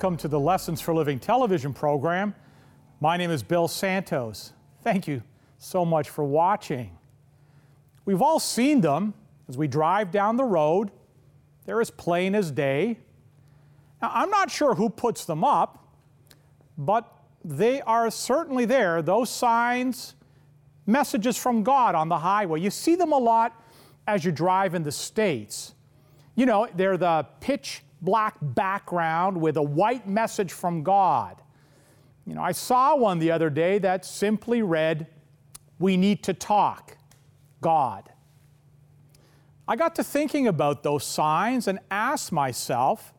Welcome to the Lessons for Living television program. My name is Bill Santos. Thank you so much for watching. We've all seen them as we drive down the road. They're as plain as day. Now, I'm not sure who puts them up, but they are certainly there. Those signs, messages from God on the highway. You see them a lot as you drive in the States. You know, they're the pitch black background with a white message from God. You know, I saw one the other day that simply read, We need to talk, God. I got to thinking about those signs and asked myself,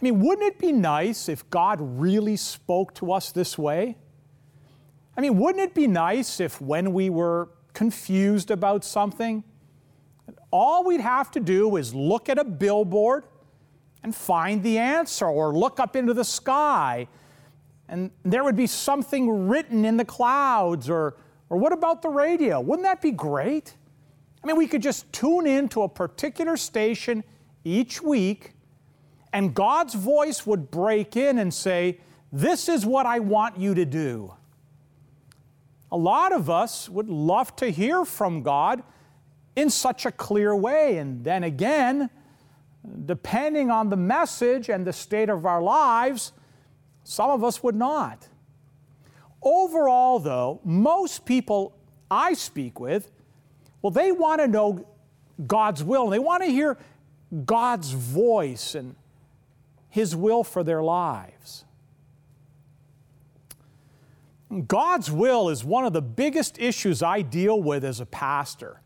I mean, wouldn't it be nice if God really spoke to us this way? I mean, wouldn't it be nice if when we were confused about something, all we'd have to do is look at a billboard and find the answer, or look up into the sky and there would be something written in the clouds, or, or what about the radio? Wouldn't that be great? I mean, we could just tune in to a particular station each week, and God's voice would break in and say, This is what I want you to do. A lot of us would love to hear from God in such a clear way. And then again, depending on the message and the state of our lives, some of us would not. Overall, though, most people I speak with, well, they want to know God's will. And they want to hear God's voice and His will for their lives. God's will is one of the biggest issues I deal with as a pastor.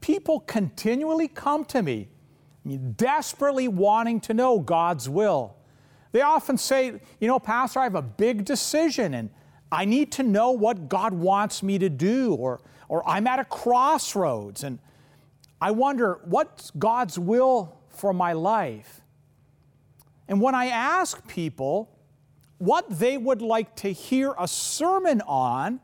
People continually come to me desperately wanting to know God's will. They often say, You know, Pastor, I have a big decision and I need to know what God wants me to do, or, or I'm at a crossroads and I wonder what's God's will for my life. And when I ask people what they would like to hear a sermon on,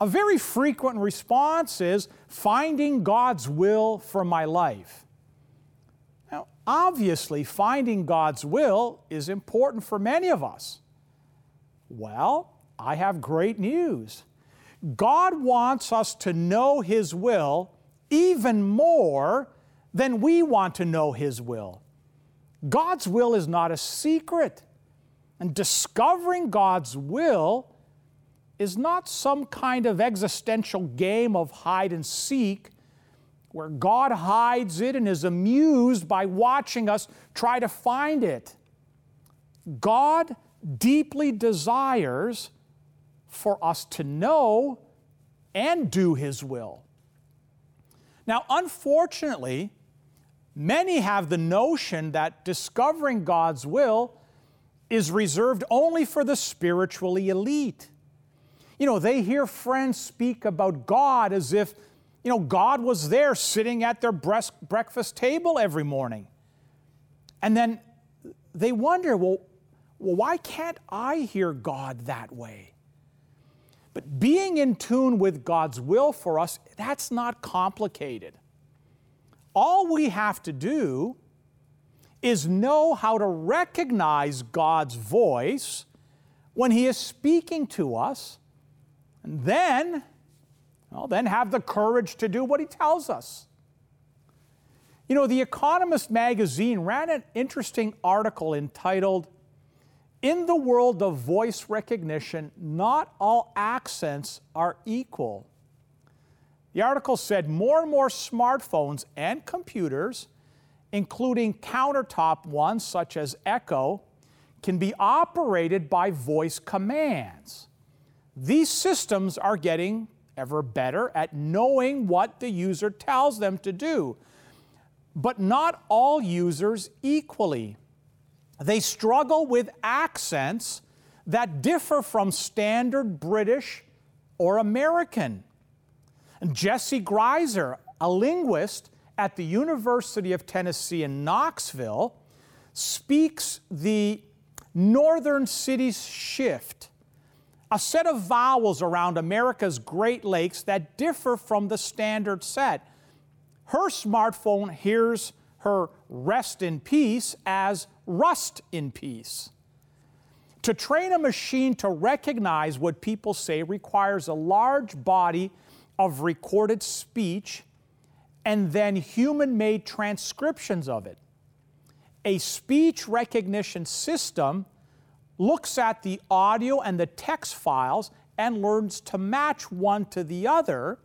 a very frequent response is finding God's will for my life. Obviously, finding God's will is important for many of us. Well, I have great news. God wants us to know His will even more than we want to know His will. God's will is not a secret. And discovering God's will is not some kind of existential game of hide and seek where God hides it and is amused by watching us try to find it. God deeply desires for us to know and do His will. Now, unfortunately, many have the notion that discovering God's will is reserved only for the spiritually elite. You know, they hear friends speak about God as if you know, God was there sitting at their breakfast table every morning. And then they wonder, well, well, why can't I hear God that way? But being in tune with God's will for us, that's not complicated. All we have to do is know how to recognize God's voice when He is speaking to us, and then well, then have the courage to do what he tells us. You know, The Economist magazine ran an interesting article entitled, In the World of Voice Recognition, Not All Accents Are Equal. The article said more and more smartphones and computers, including countertop ones such as Echo, can be operated by voice commands. These systems are getting ever better at knowing what the user tells them to do. But not all users equally. They struggle with accents that differ from standard British or American. And Jessie Grieser, a linguist at the University of Tennessee in Knoxville, speaks the northern city's shift a set of vowels around America's Great Lakes that differ from the standard set. Her smartphone hears her rest in peace as rust in peace. To train a machine to recognize what people say requires a large body of recorded speech and then human made transcriptions of it. A speech recognition system looks at the audio and the text files and learns to match one to the other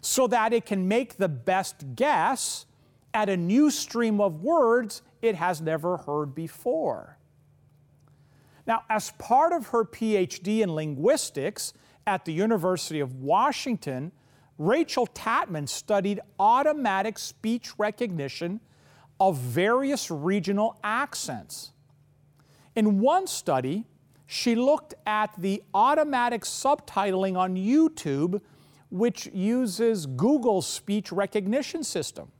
so that it can make the best guess at a new stream of words it has never heard before. Now, as part of her PhD in linguistics at the University of Washington, Rachel Tatman studied automatic speech recognition of various regional accents. In one study, she looked at the automatic subtitling on YouTube, which uses Google's speech recognition system.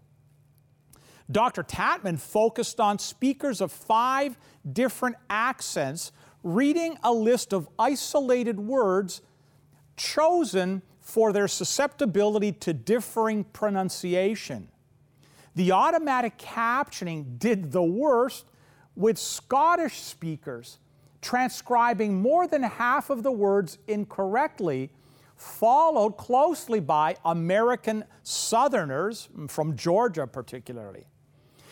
Dr. Tatman focused on speakers of five different accents reading a list of isolated words chosen for their susceptibility to differing pronunciation. The automatic captioning did the worst with Scottish speakers transcribing more than half of the words incorrectly, followed closely by American Southerners, mm, from Georgia particularly.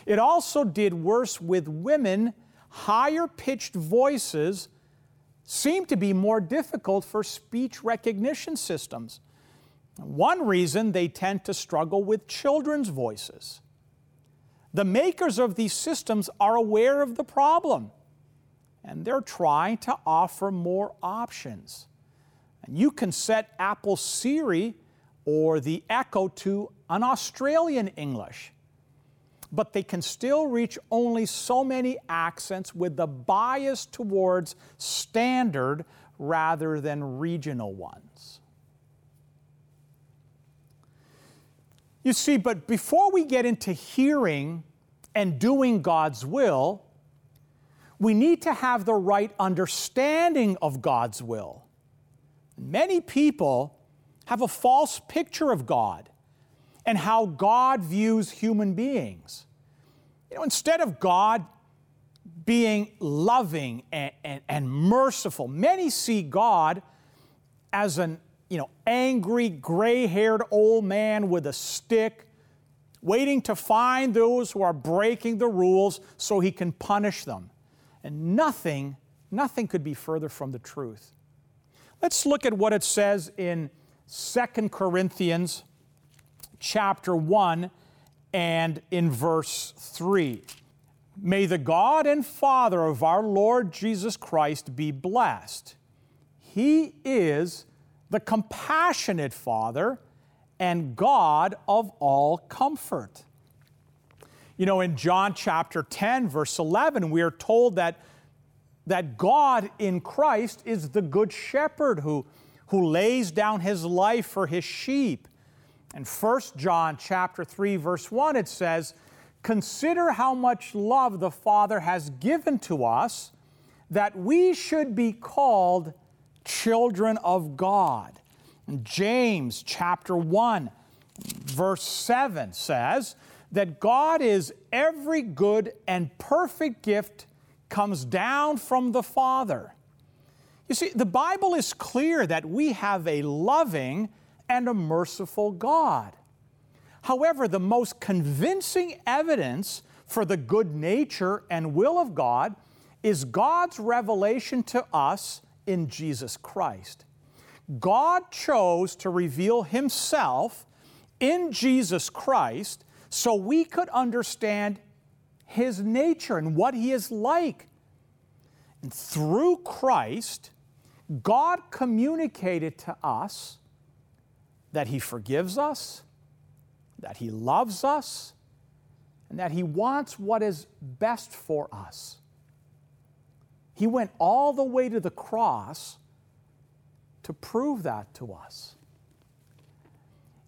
It also did worse with women, higher pitched voices seem to be more difficult for speech recognition systems. One reason they tend to struggle with children's voices. The makers of these systems are aware of the problem and they're trying to offer more options. And you can set Apple Siri or the Echo to an Australian English, but they can still reach only so many accents with the bias towards standard rather than regional ones. You see, but before we get into hearing and doing God's will, we need to have the right understanding of God's will. Many people have a false picture of God and how God views human beings. You know, instead of God being loving and, and, and merciful, many see God as an you know, angry, gray haired old man with a stick, waiting to find those who are breaking the rules so he can punish them. And nothing, nothing could be further from the truth. Let's look at what it says in 2 Corinthians chapter 1 and in verse 3. May the God and Father of our Lord Jesus Christ be blessed. He is the compassionate Father and God of all comfort. You know, in John chapter 10, verse 11, we are told that, that God in Christ is the good shepherd who, who lays down his life for his sheep. In 1 John chapter 3, verse 1, it says, Consider how much love the Father has given to us that we should be called children of God. James chapter 1, verse 7 says, that God is every good and perfect gift comes down from the Father. You see, the Bible is clear that we have a loving and a merciful God. However, the most convincing evidence for the good nature and will of God is God's revelation to us in Jesus Christ. God chose to reveal Himself in Jesus Christ so we could understand His nature and what He is like. And through Christ, God communicated to us that He forgives us, that He loves us, and that He wants what is best for us. He went all the way to the cross to prove that to us.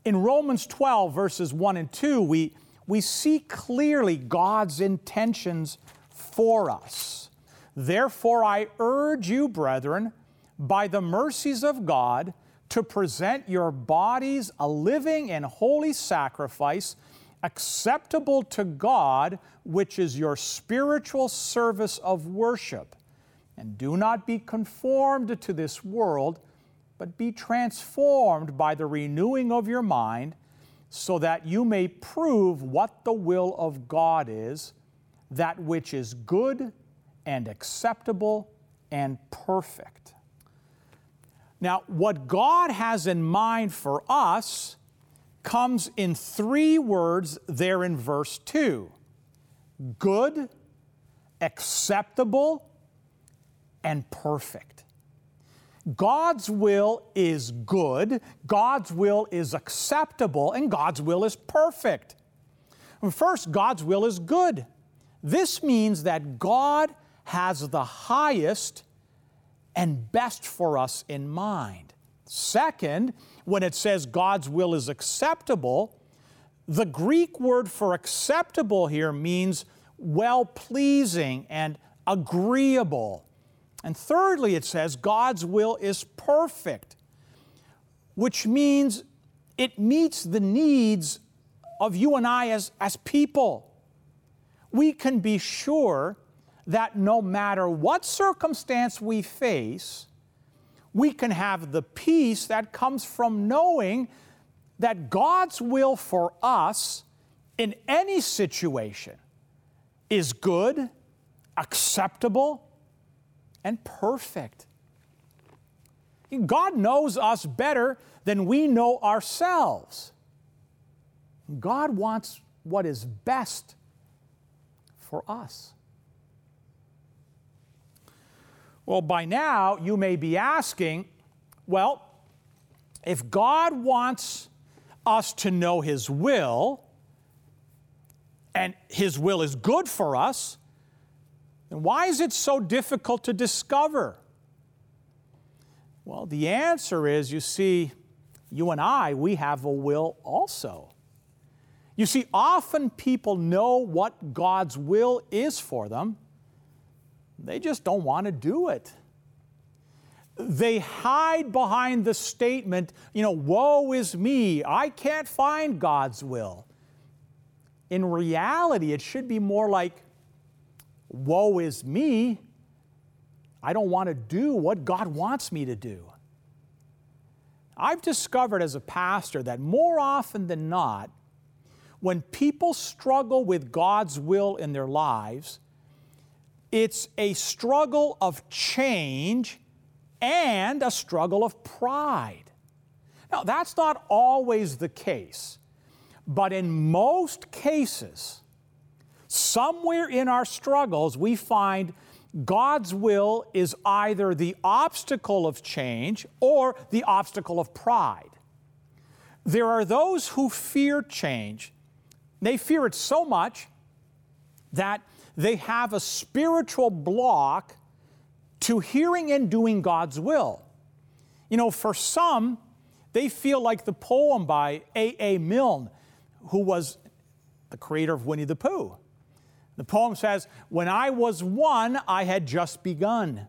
In Romans 12, verses 1 and 2, we, we see clearly God's intentions for us. Therefore, I urge you, brethren, by the mercies of God, to present your bodies a living and holy sacrifice acceptable to God, which is your spiritual service of worship. And do not be conformed to this world, but be transformed by the renewing of your mind, so that you may prove what the will of God is, that which is good and acceptable and perfect. Now, what God has in mind for us comes in three words there in verse 2 good, acceptable, and perfect. God's will is good, God's will is acceptable, and God's will is perfect. First, God's will is good. This means that God has the highest and best for us in mind. Second, when it says God's will is acceptable, the Greek word for acceptable here means well pleasing and agreeable. And thirdly, it says God's will is perfect, which means it meets the needs of you and I as, as people. We can be sure that no matter what circumstance we face, we can have the peace that comes from knowing that God's will for us in any situation is good, acceptable, and perfect. God knows us better than we know ourselves. God wants what is best for us. Well, by now you may be asking, well, if God wants us to know His will, and His will is good for us, then why is it so difficult to discover? Well, the answer is you see, you and I, we have a will also. You see, often people know what God's will is for them, they just don't want to do it. They hide behind the statement, you know, woe is me, I can't find God's will. In reality, it should be more like, woe is me, I don't want to do what God wants me to do. I've discovered as a pastor that more often than not, when people struggle with God's will in their lives, it's a struggle of change and a struggle of pride. Now, that's not always the case, but in most cases, somewhere in our struggles, we find God's will is either the obstacle of change or the obstacle of pride. There are those who fear change. They fear it so much that they have a spiritual block to hearing and doing God's will. You know, for some, they feel like the poem by A. A. Milne, who was the creator of Winnie the Pooh. The poem says, When I was one, I had just begun.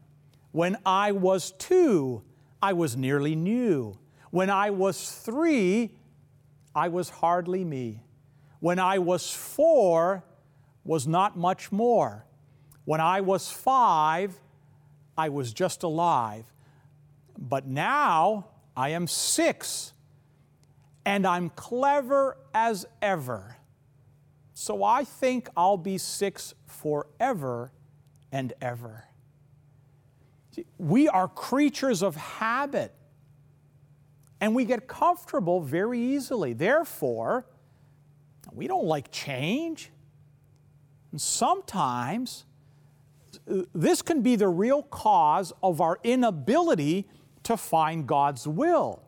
When I was two, I was nearly new. When I was three, I was hardly me. When I was four, was not much more. When I was five, I was just alive. But now I am six, and I'm clever as ever. So I think I'll be six forever and ever. We are creatures of habit, and we get comfortable very easily. Therefore, we don't like change. And sometimes this can be the real cause of our inability to find God's will.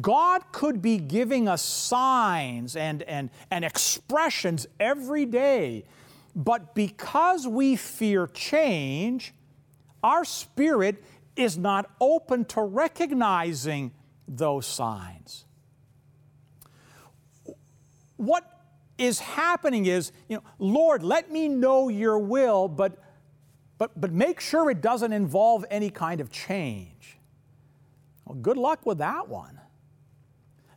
God could be giving us signs and, and, and expressions every day, but because we fear change, our spirit is not open to recognizing those signs. What is happening is, you know, Lord, let me know your will, but, but, but make sure it doesn't involve any kind of change. Well, good luck with that one.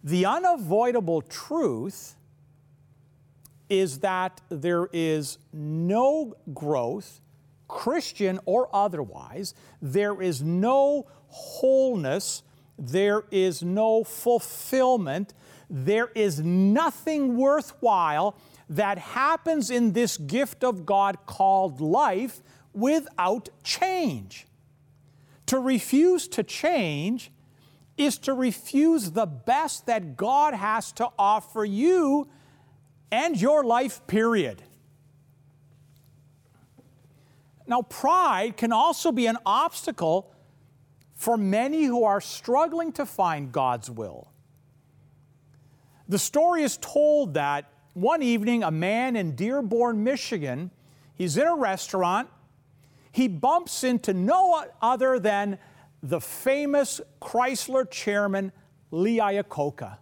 The unavoidable truth is that there is no growth, Christian or otherwise, there is no wholeness, there is no fulfillment, there is nothing worthwhile that happens in this gift of God called life without change. To refuse to change is to refuse the best that God has to offer you and your life, period. Now, pride can also be an obstacle for many who are struggling to find God's will. The story is told that one evening, a man in Dearborn, Michigan, he's in a restaurant, he bumps into no other than the famous Chrysler chairman, Lee Iacocca.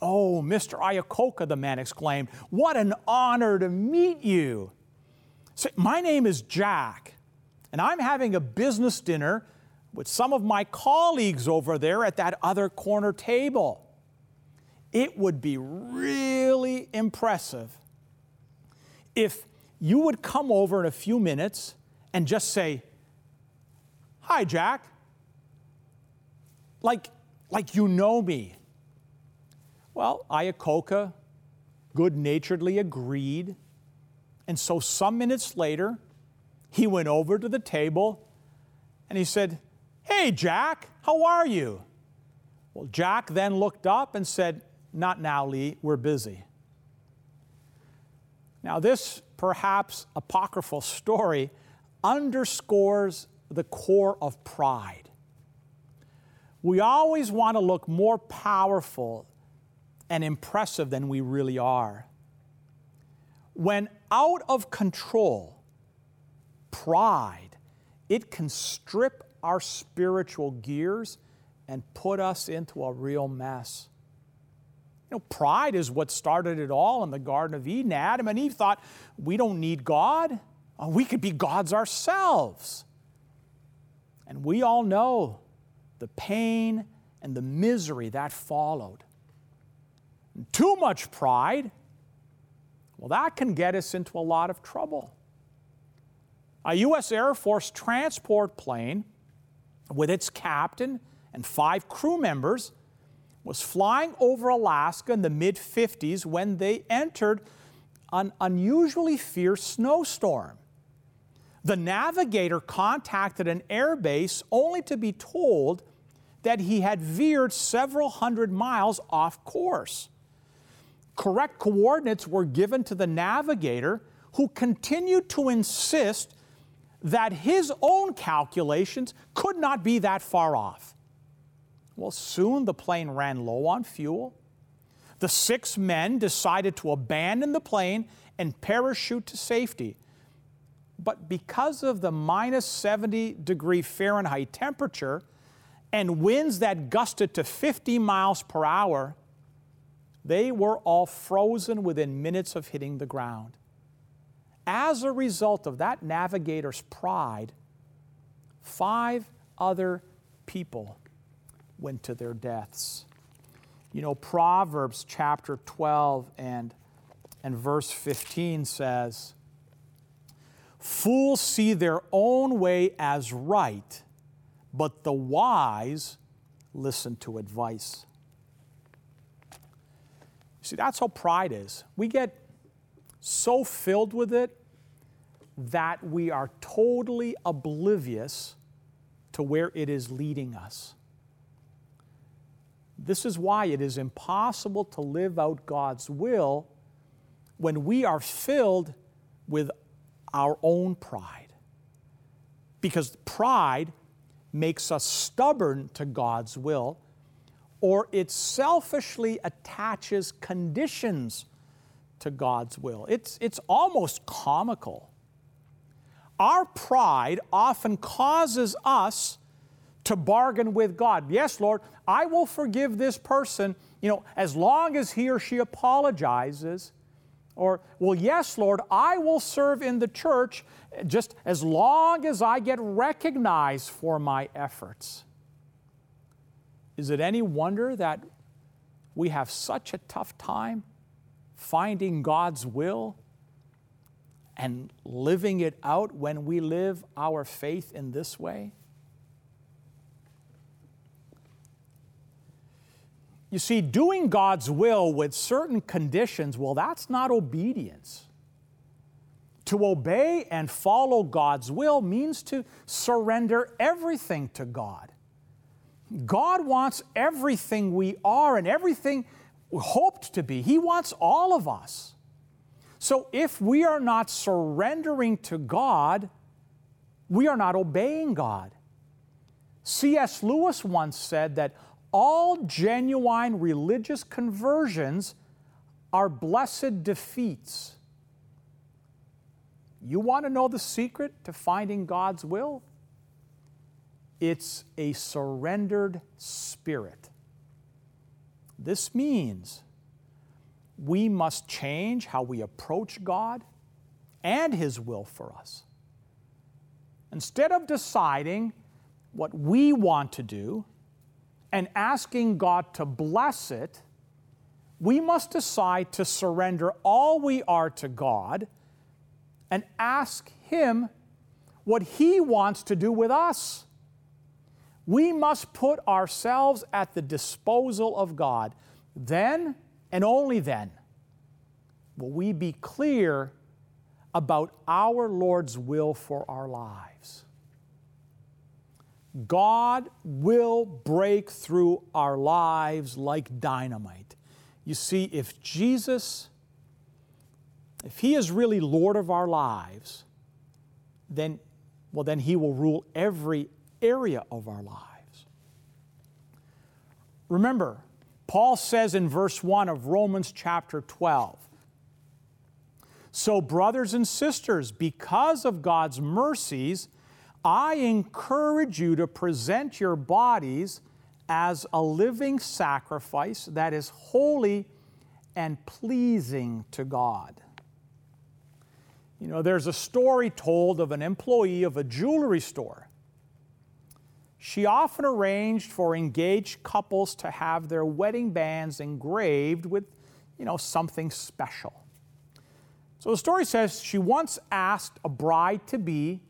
Oh, Mr. Iacocca, the man exclaimed, what an honor to meet you. So, my name is Jack, and I'm having a business dinner with some of my colleagues over there at that other corner table. It would be really impressive if you would come over in a few minutes and just say, Hi, Jack. Like, like you know me. Well, Iacocca good naturedly agreed. And so, some minutes later, he went over to the table and he said, Hey, Jack, how are you? Well, Jack then looked up and said, Not now, Lee, we're busy. Now, this perhaps apocryphal story underscores the core of pride. We always want to look more powerful and impressive than we really are. When out of control, pride, it can strip our spiritual gears and put us into a real mess. You know, pride is what started it all in the Garden of Eden. Adam and Eve thought, we don't need God. Uh, we could be gods ourselves. And we all know the pain and the misery that followed. Too much pride, well, that can get us into a lot of trouble. A U.S. Air Force transport plane with its captain and five crew members was flying over Alaska in the mid 50s when they entered an unusually fierce snowstorm. The navigator contacted an airbase only to be told that he had veered several hundred miles off course correct coordinates were given to the navigator, who continued to insist that his own calculations could not be that far off. Well, soon the plane ran low on fuel. The six men decided to abandon the plane and parachute to safety. But because of the minus 70 degree Fahrenheit temperature and winds that gusted to 50 miles per hour, they were all frozen within minutes of hitting the ground. As a result of that navigator's pride, five other people went to their deaths. You know, Proverbs chapter 12 and, and verse 15 says, Fools see their own way as right, but the wise listen to advice. See, that's how pride is. We get so filled with it that we are totally oblivious to where it is leading us. This is why it is impossible to live out God's will when we are filled with our own pride. Because pride makes us stubborn to God's will or it selfishly attaches conditions to God's will. It's, it's almost comical. Our pride often causes us to bargain with God. Yes, Lord, I will forgive this person, you know, as long as he or she apologizes. Or, well, yes, Lord, I will serve in the church just as long as I get recognized for my efforts. Is it any wonder that we have such a tough time finding God's will and living it out when we live our faith in this way? You see, doing God's will with certain conditions, well, that's not obedience. To obey and follow God's will means to surrender everything to God. God wants everything we are and everything we hoped to be. He wants all of us. So if we are not surrendering to God, we are not obeying God. C.S. Lewis once said that all genuine religious conversions are blessed defeats. You want to know the secret to finding God's will? It's a surrendered spirit. This means we must change how we approach God and His will for us. Instead of deciding what we want to do and asking God to bless it, we must decide to surrender all we are to God and ask Him what He wants to do with us. We must put ourselves at the disposal of God. Then, and only then, will we be clear about our Lord's will for our lives. God will break through our lives like dynamite. You see, if Jesus, if He is really Lord of our lives, then, well, then He will rule every area of our lives. Remember, Paul says in verse 1 of Romans chapter 12 So, brothers and sisters, because of God's mercies, I encourage you to present your bodies as a living sacrifice that is holy and pleasing to God. You know, there's a story told of an employee of a jewelry store she often arranged for engaged couples to have their wedding bands engraved with, you know, something special. So the story says she once asked a bride to be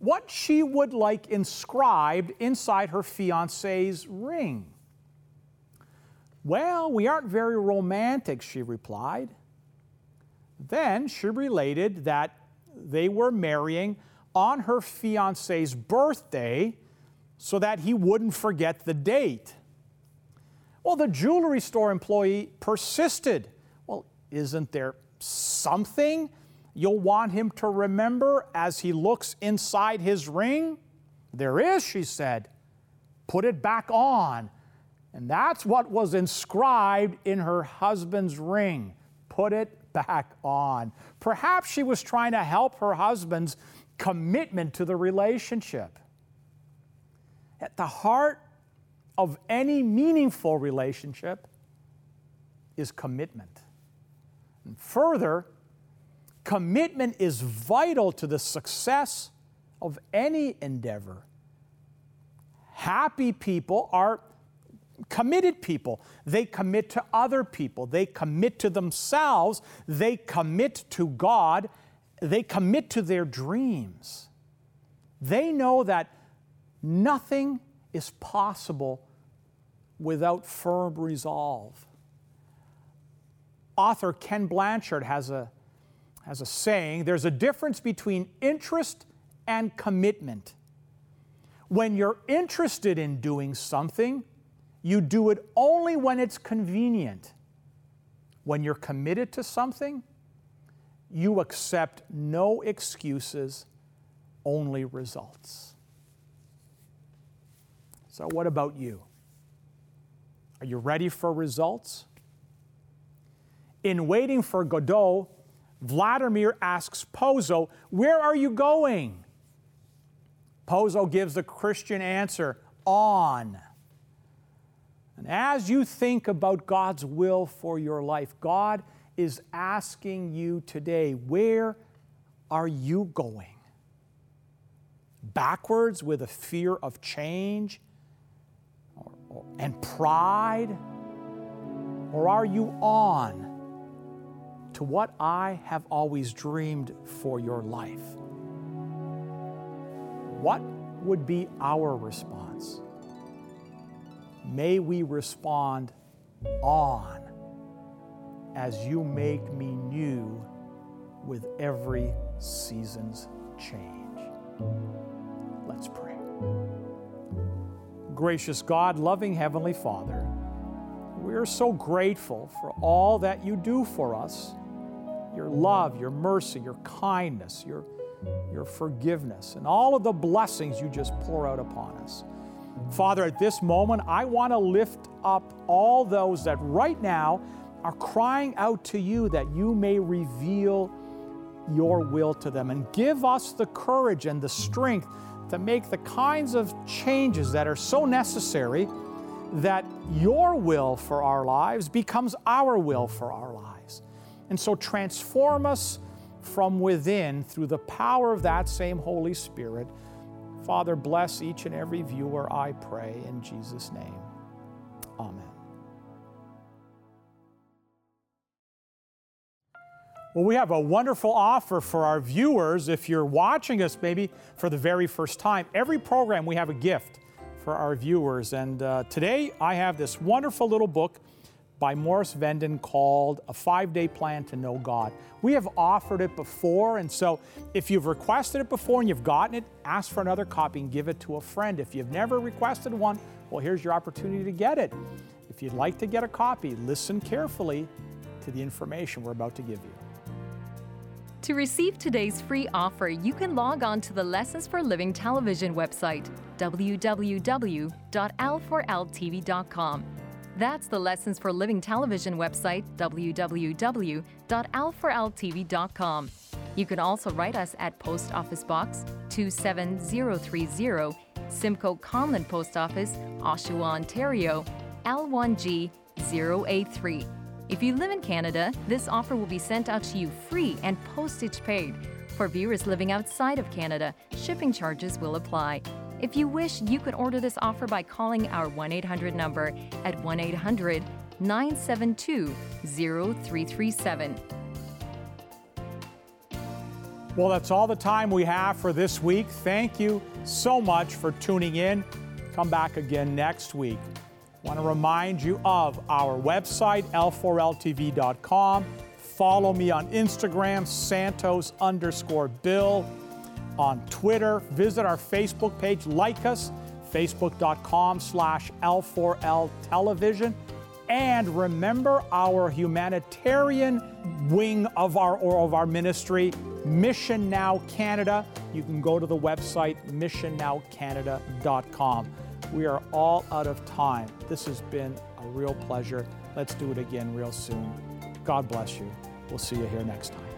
what she would like inscribed inside her fiance's ring. Well, we aren't very romantic, she replied. Then she related that they were marrying on her fiance's birthday so that he wouldn't forget the date. Well, the jewelry store employee persisted. Well, isn't there something you'll want him to remember as he looks inside his ring? There is, she said. Put it back on. And that's what was inscribed in her husband's ring. Put it back on. Perhaps she was trying to help her husband's commitment to the relationship. At the heart of any meaningful relationship is commitment. And further, commitment is vital to the success of any endeavor. Happy people are committed people. They commit to other people, they commit to themselves, they commit to God, they commit to their dreams. They know that Nothing is possible without firm resolve. Author Ken Blanchard has a, has a saying there's a difference between interest and commitment. When you're interested in doing something, you do it only when it's convenient. When you're committed to something, you accept no excuses, only results. So, what about you? Are you ready for results? In waiting for Godot, Vladimir asks Pozzo, Where are you going? Pozzo gives the Christian answer, On. And as you think about God's will for your life, God is asking you today, Where are you going? Backwards with a fear of change and pride? Or are you on to what I have always dreamed for your life. What would be our response? May we respond on as you make me new with every season's change. Let's pray. Gracious God, loving Heavenly Father, we are so grateful for all that you do for us your love, your mercy, your kindness, your, your forgiveness, and all of the blessings you just pour out upon us. Father, at this moment, I want to lift up all those that right now are crying out to you that you may reveal your will to them and give us the courage and the strength to make the kinds of changes that are so necessary that your will for our lives becomes our will for our lives. And so transform us from within through the power of that same Holy Spirit. Father, bless each and every viewer, I pray, in Jesus' name. Amen. Well, we have a wonderful offer for our viewers. If you're watching us maybe for the very first time, every program we have a gift for our viewers. And uh, today I have this wonderful little book by Morris Venden called A Five Day Plan to Know God. We have offered it before, and so if you've requested it before and you've gotten it, ask for another copy and give it to a friend. If you've never requested one, well, here's your opportunity to get it. If you'd like to get a copy, listen carefully to the information we're about to give you. To receive today's free offer, you can log on to the Lessons for Living television website, www.l4ltv.com. That's the Lessons for Living television website, www.l4ltv.com. You can also write us at Post Office Box 27030, Simcoe Conlin Post Office, Oshawa, Ontario, L1G 0A3. If you live in Canada, this offer will be sent out to you free and postage paid. For viewers living outside of Canada, shipping charges will apply. If you wish, you can order this offer by calling our 1 800 number at 1 800 972 0337. Well, that's all the time we have for this week. Thank you so much for tuning in. Come back again next week. I want to remind you of our website, l4ltv.com. Follow me on Instagram, Santos underscore Bill. On Twitter, visit our Facebook page, like us, facebook.com slash L4L television. And remember our humanitarian wing of our, or of our ministry, Mission Now Canada. You can go to the website missionnowcanada.com. We are all out of time. This has been a real pleasure. Let's do it again real soon. God bless you. We'll see you here next time.